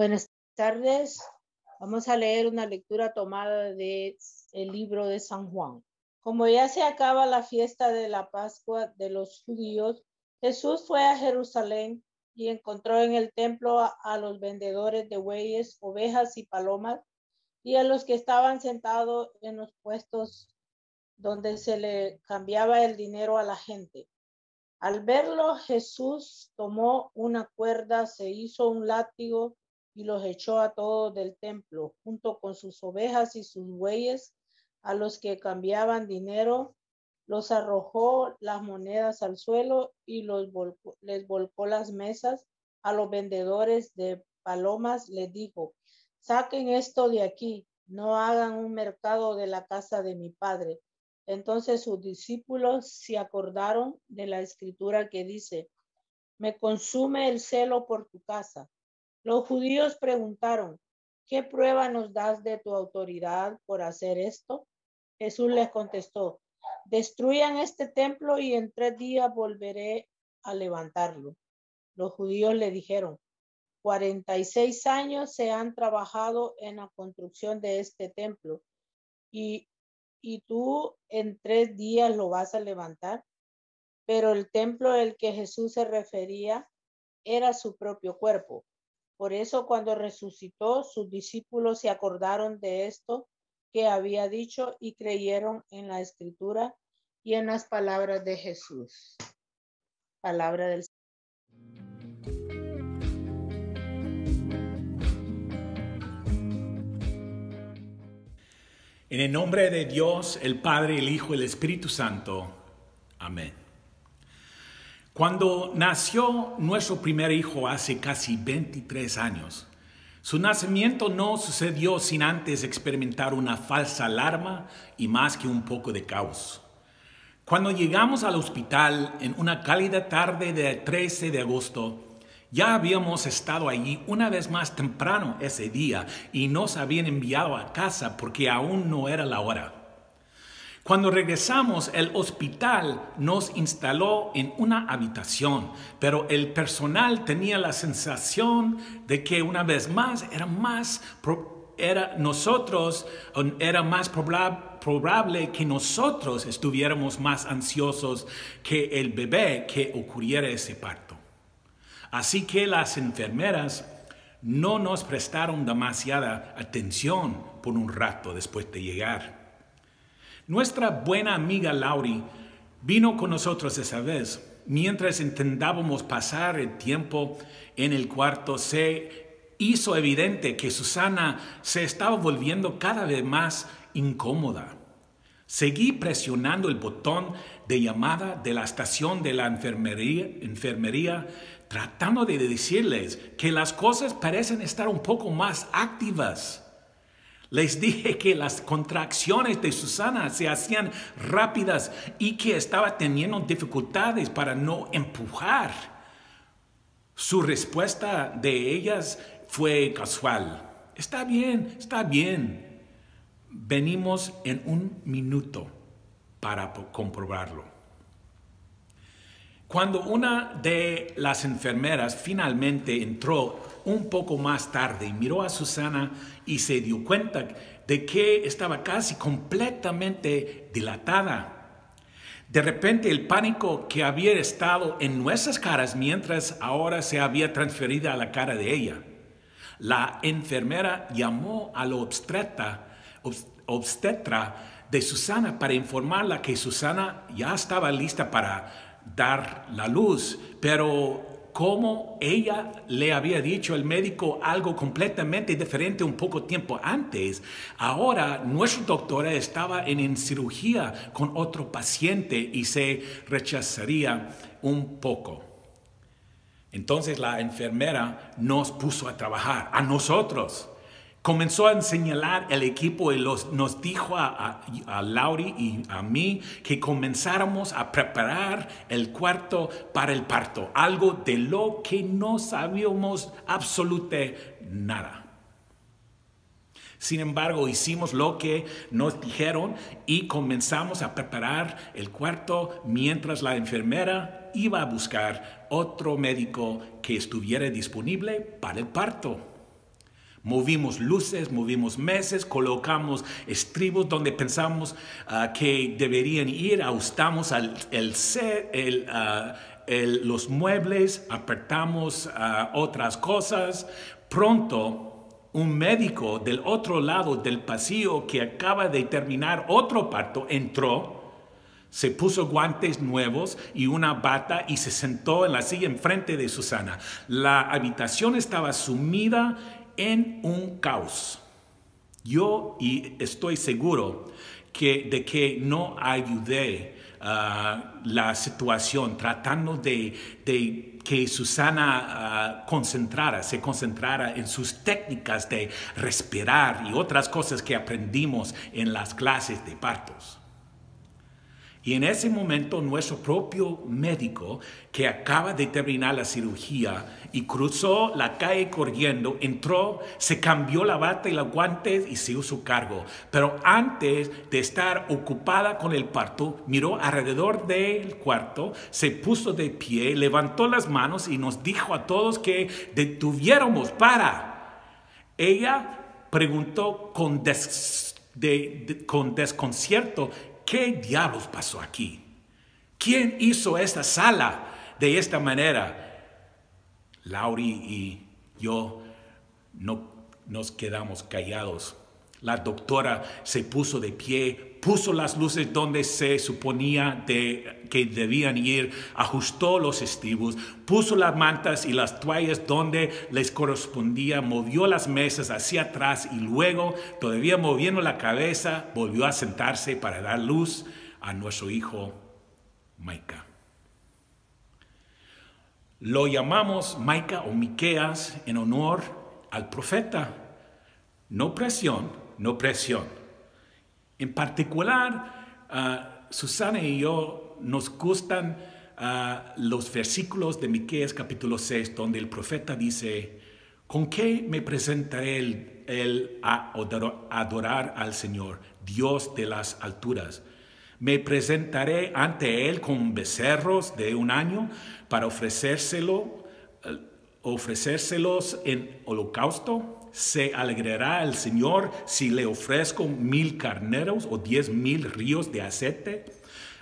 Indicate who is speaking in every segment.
Speaker 1: Buenas tardes. Vamos a leer una lectura tomada de el libro de San Juan. Como ya se acaba la fiesta de la Pascua de los judíos, Jesús fue a Jerusalén y encontró en el templo a, a los vendedores de bueyes, ovejas y palomas y a los que estaban sentados en los puestos donde se le cambiaba el dinero a la gente. Al verlo, Jesús tomó una cuerda, se hizo un látigo y los echó a todos del templo, junto con sus ovejas y sus bueyes, a los que cambiaban dinero, los arrojó las monedas al suelo y los les volcó las mesas. A los vendedores de palomas les dijo, saquen esto de aquí, no hagan un mercado de la casa de mi padre. Entonces sus discípulos se acordaron de la escritura que dice, me consume el celo por tu casa. Los judíos preguntaron, ¿qué prueba nos das de tu autoridad por hacer esto? Jesús les contestó, destruyan este templo y en tres días volveré a levantarlo. Los judíos le dijeron, 46 años se han trabajado en la construcción de este templo y, y tú en tres días lo vas a levantar. Pero el templo al que Jesús se refería era su propio cuerpo. Por eso cuando resucitó, sus discípulos se acordaron de esto que había dicho y creyeron en la escritura y en las palabras de Jesús. Palabra del
Speaker 2: En el nombre de Dios, el Padre, el Hijo el Espíritu Santo. Amén. Cuando nació nuestro primer hijo hace casi 23 años, su nacimiento no sucedió sin antes experimentar una falsa alarma y más que un poco de caos. Cuando llegamos al hospital en una cálida tarde de 13 de agosto, ya habíamos estado allí una vez más temprano ese día y nos habían enviado a casa porque aún no era la hora. Cuando regresamos, el hospital nos instaló en una habitación, pero el personal tenía la sensación de que una vez más era más era nosotros era más probable que nosotros estuviéramos más ansiosos que el bebé que ocurriera ese parto. Así que las enfermeras no nos prestaron demasiada atención por un rato después de llegar. Nuestra buena amiga Lauri vino con nosotros esa vez. Mientras intentábamos pasar el tiempo en el cuarto, se hizo evidente que Susana se estaba volviendo cada vez más incómoda. Seguí presionando el botón de llamada de la estación de la enfermería, enfermería, tratando de decirles que las cosas parecen estar un poco más activas. Les dije que las contracciones de Susana se hacían rápidas y que estaba teniendo dificultades para no empujar. Su respuesta de ellas fue casual. Está bien, está bien. Venimos en un minuto para comprobarlo. Cuando una de las enfermeras finalmente entró un poco más tarde, miró a Susana y se dio cuenta de que estaba casi completamente dilatada. De repente el pánico que había estado en nuestras caras mientras ahora se había transferido a la cara de ella. La enfermera llamó a la obstetra, obstetra de Susana para informarla que Susana ya estaba lista para dar la luz, pero como ella le había dicho al médico algo completamente diferente un poco tiempo antes, ahora nuestra doctora estaba en, cirugía con otro paciente y se rechazaría un poco. Entonces la enfermera nos puso a trabajar, a nosotros. Comenzó a señalar el equipo y nos dijo a, a, Lauri y a mí que comenzáramos a preparar el cuarto para el parto, algo de lo que no sabíamos absolutamente nada. Sin embargo, hicimos lo que nos dijeron y comenzamos a preparar el cuarto mientras la enfermera iba a buscar otro médico que estuviera disponible para el parto. Movimos luces, movimos meses, colocamos estribos donde pensamos ah, que deberían ir, ajustamos el, ah, el, los muebles, apretamos ah, otras cosas. Pronto, un médico del otro lado del pasillo que acaba de terminar otro parto entró se puso guantes nuevos y una bata y se sentó en la silla enfrente de Susana. La habitación estaba sumida en un caos. Yo y estoy seguro de que no ayudé ah, la situación tratando de, que Susana uh, concentrara, se concentrara en sus técnicas de respirar y otras cosas que aprendimos en las clases de partos. Y en ese momento nuestro propio médico, que acaba de terminar la cirugía y cruzó la calle corriendo, entró, se cambió la bata y los guantes y siguió su cargo. Pero antes de estar ocupada con el parto, miró alrededor del cuarto, se puso de pie, levantó las manos y nos dijo a todos que detuviéramos para. Ella preguntó con, con desconcierto ¿qué diablos pasó aquí? ¿Quién hizo esta sala de esta manera? Lauri y yo no nos quedamos callados. La doctora se puso de pie, puso las luces donde se suponía que debían ir, ajustó los estribos, puso las mantas y las toallas donde les correspondía, movió las mesas hacia atrás y luego, todavía moviendo la cabeza, volvió a sentarse para dar luz a nuestro hijo Maika. Lo llamamos Maika o Miqueas en honor al profeta. No presión, no presión en particular, ah, Susana y yo nos gustan ah, los versículos de Miqueas capítulo 6, donde el profeta dice, ¿con qué me presentaré el, a adorar al Señor, Dios de las alturas? Me presentaré ante Él con becerros de un año para eh, ofrecérselos en holocausto se alegrará el Señor si le ofrezco mil carneros o diez mil ríos de aceite?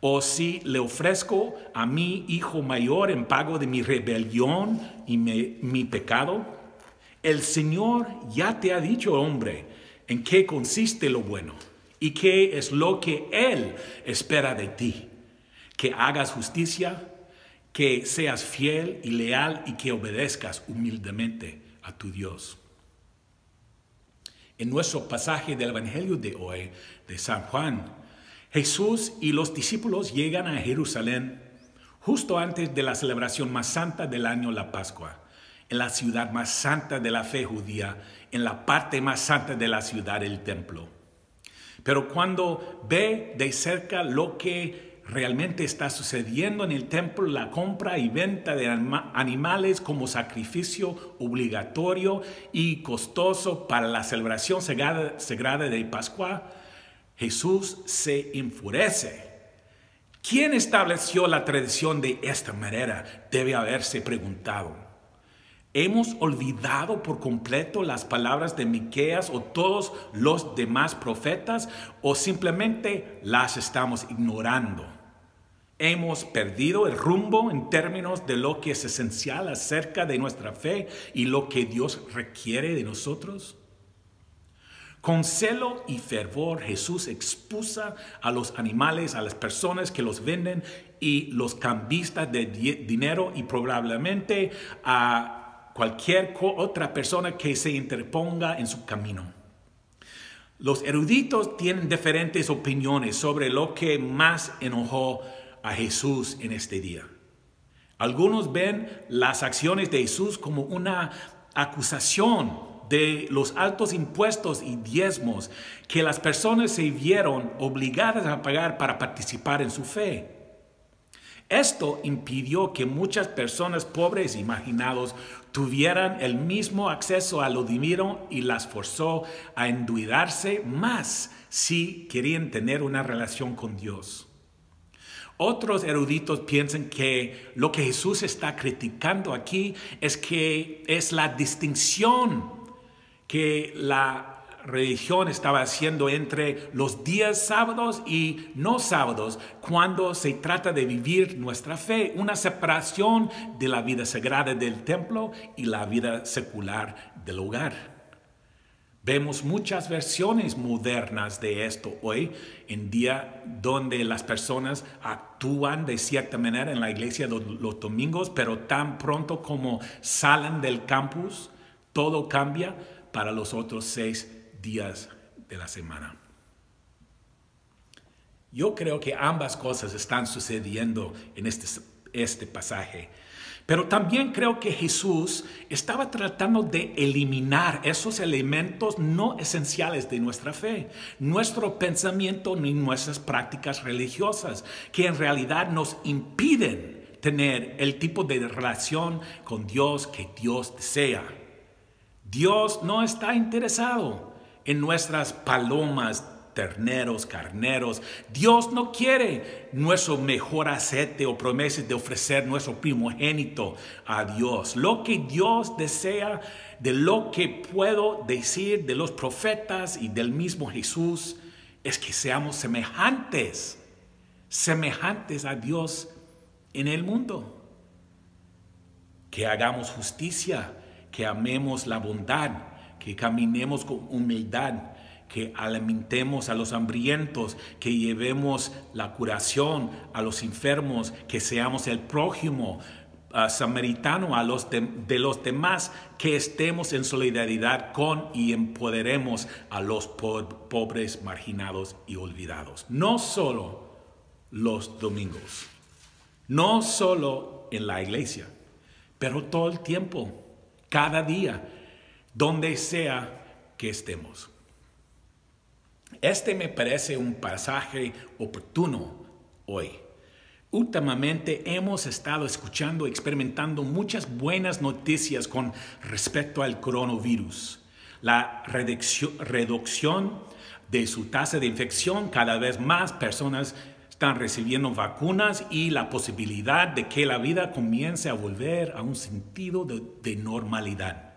Speaker 2: ¿O si le ofrezco a mi hijo mayor en pago de mi rebelión y mi pecado? El Señor ya te ha dicho, hombre, en qué consiste lo bueno y qué es lo que Él espera de ti. Que hagas justicia, que seas fiel y leal y que obedezcas humildemente a tu Dios. En nuestro pasaje del Evangelio de hoy, de San Juan, Jesús y los discípulos llegan a Jerusalén justo antes de la celebración más santa del año, la Pascua, en la ciudad más santa de la fe judía, en la parte más santa de la ciudad, el templo. Pero cuando ve de cerca lo que realmente está sucediendo en el templo la compra y venta de animales como sacrificio obligatorio y costoso para la celebración sagrada, de Pascua, Jesús se enfurece. ¿Quién estableció la tradición de esta manera? Debe haberse preguntado. ¿Hemos olvidado por completo las palabras de Miqueas o todos los demás profetas o simplemente las estamos ignorando? Hemos perdido el rumbo en términos de lo que es esencial acerca de nuestra fe y lo que Dios requiere de nosotros. Con celo y fervor Jesús expusa a los animales, a las personas que los venden y los cambistas de dinero y probablemente a cualquier otra persona que se interponga en su camino. Los eruditos tienen diferentes opiniones sobre lo que más enojó a Jesús en este día. Algunos ven las acciones de Jesús como una acusación de los altos impuestos y diezmos que las personas se vieron obligadas a pagar para participar en su fe. Esto impidió que muchas personas pobres y marginados tuvieran el mismo acceso a lo divino y las forzó a endeudarse más si querían tener una relación con Dios. Otros eruditos piensan que lo que Jesús está criticando aquí es que es la distinción que la religión estaba haciendo entre los días sábados y no sábados cuando se trata de vivir nuestra fe, una separación de la vida sagrada del templo y la vida secular del hogar. Vemos muchas versiones modernas de esto hoy en día donde las personas actúan de cierta manera en la iglesia los, domingos, pero tan pronto como salen del campus, todo cambia para los otros seis días de la semana. Yo creo que ambas cosas están sucediendo en este, este pasaje. Pero también creo que Jesús estaba tratando de eliminar esos elementos no esenciales de nuestra fe, nuestro pensamiento ni nuestras prácticas religiosas, que en realidad nos impiden tener el tipo de relación con Dios que Dios desea. Dios no está interesado en nuestras palomas, terneros, carneros. Dios no quiere nuestro mejor aceite o promesas de ofrecer nuestro primogénito a Dios. Lo que Dios desea, de lo que puedo decir de los profetas y del mismo Jesús, es que seamos semejantes, semejantes a Dios en el mundo. Que hagamos justicia, que amemos la bondad, que caminemos con humildad, que alimentemos a los hambrientos, que llevemos la curación a los enfermos, que seamos el prójimo uh, samaritano a los de, los demás, que estemos en solidaridad con y empoderemos a los po pobres, marginados y olvidados. No solo los domingos, no solo en la iglesia, pero todo el tiempo, cada día donde sea que estemos. Este me parece un pasaje oportuno hoy. Últimamente hemos estado escuchando, experimentando muchas buenas noticias con respecto al coronavirus. La reducción de su tasa de infección, cada vez más personas están recibiendo vacunas y la posibilidad de que la vida comience a volver a un sentido de, de normalidad.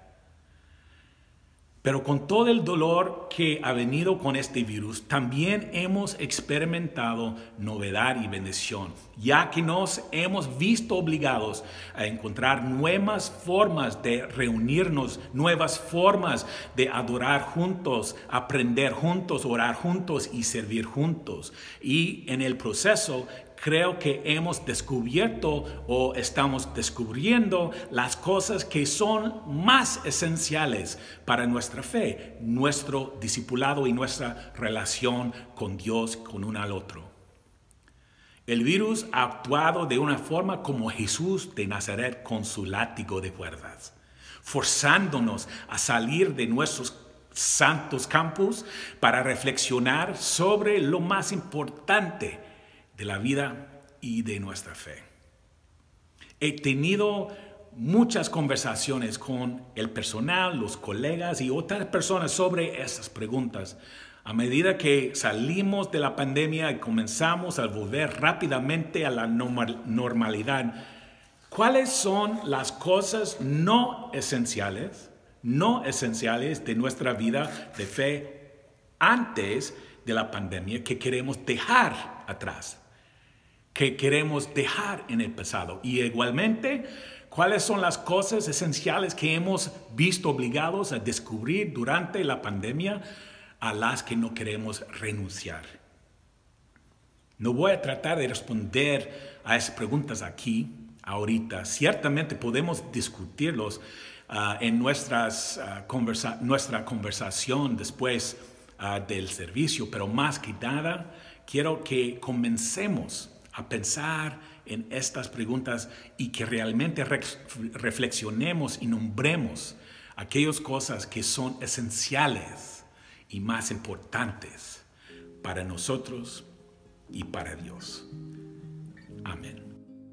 Speaker 2: Pero con todo el dolor que ha venido con este virus, también hemos experimentado novedad y bendición, ya que nos hemos visto obligados a encontrar nuevas formas de reunirnos, nuevas formas de adorar juntos, aprender juntos, orar juntos y servir juntos. Y en el proceso creo que hemos descubierto o estamos descubriendo las cosas que son más esenciales para nuestra fe, nuestro discipulado y nuestra relación con Dios, con uno al otro. El virus ha actuado de una forma como Jesús de Nazaret con su látigo de cuerdas, forzándonos a salir de nuestros santos campos para reflexionar sobre lo más importante de la vida y de nuestra fe. He tenido muchas conversaciones con el personal, los colegas y otras personas sobre esas preguntas. A medida que salimos de la pandemia y comenzamos a volver rápidamente a la normalidad, ¿cuáles son las cosas no esenciales, no esenciales de nuestra vida de fe antes de la pandemia que queremos dejar atrás? Que queremos dejar en el pasado. Y igualmente, cuáles son las cosas esenciales que hemos visto obligados a descubrir durante la pandemia a las que no queremos renunciar. No voy a tratar de responder a esas preguntas aquí, ahorita. Ciertamente podemos discutirlos uh, en nuestras, uh, conversa nuestra conversación después uh, del servicio, pero más que nada, quiero que comencemos a pensar en estas preguntas y que realmente reflexionemos y nombremos aquellas cosas que son esenciales y más importantes para nosotros y para Dios. Amén.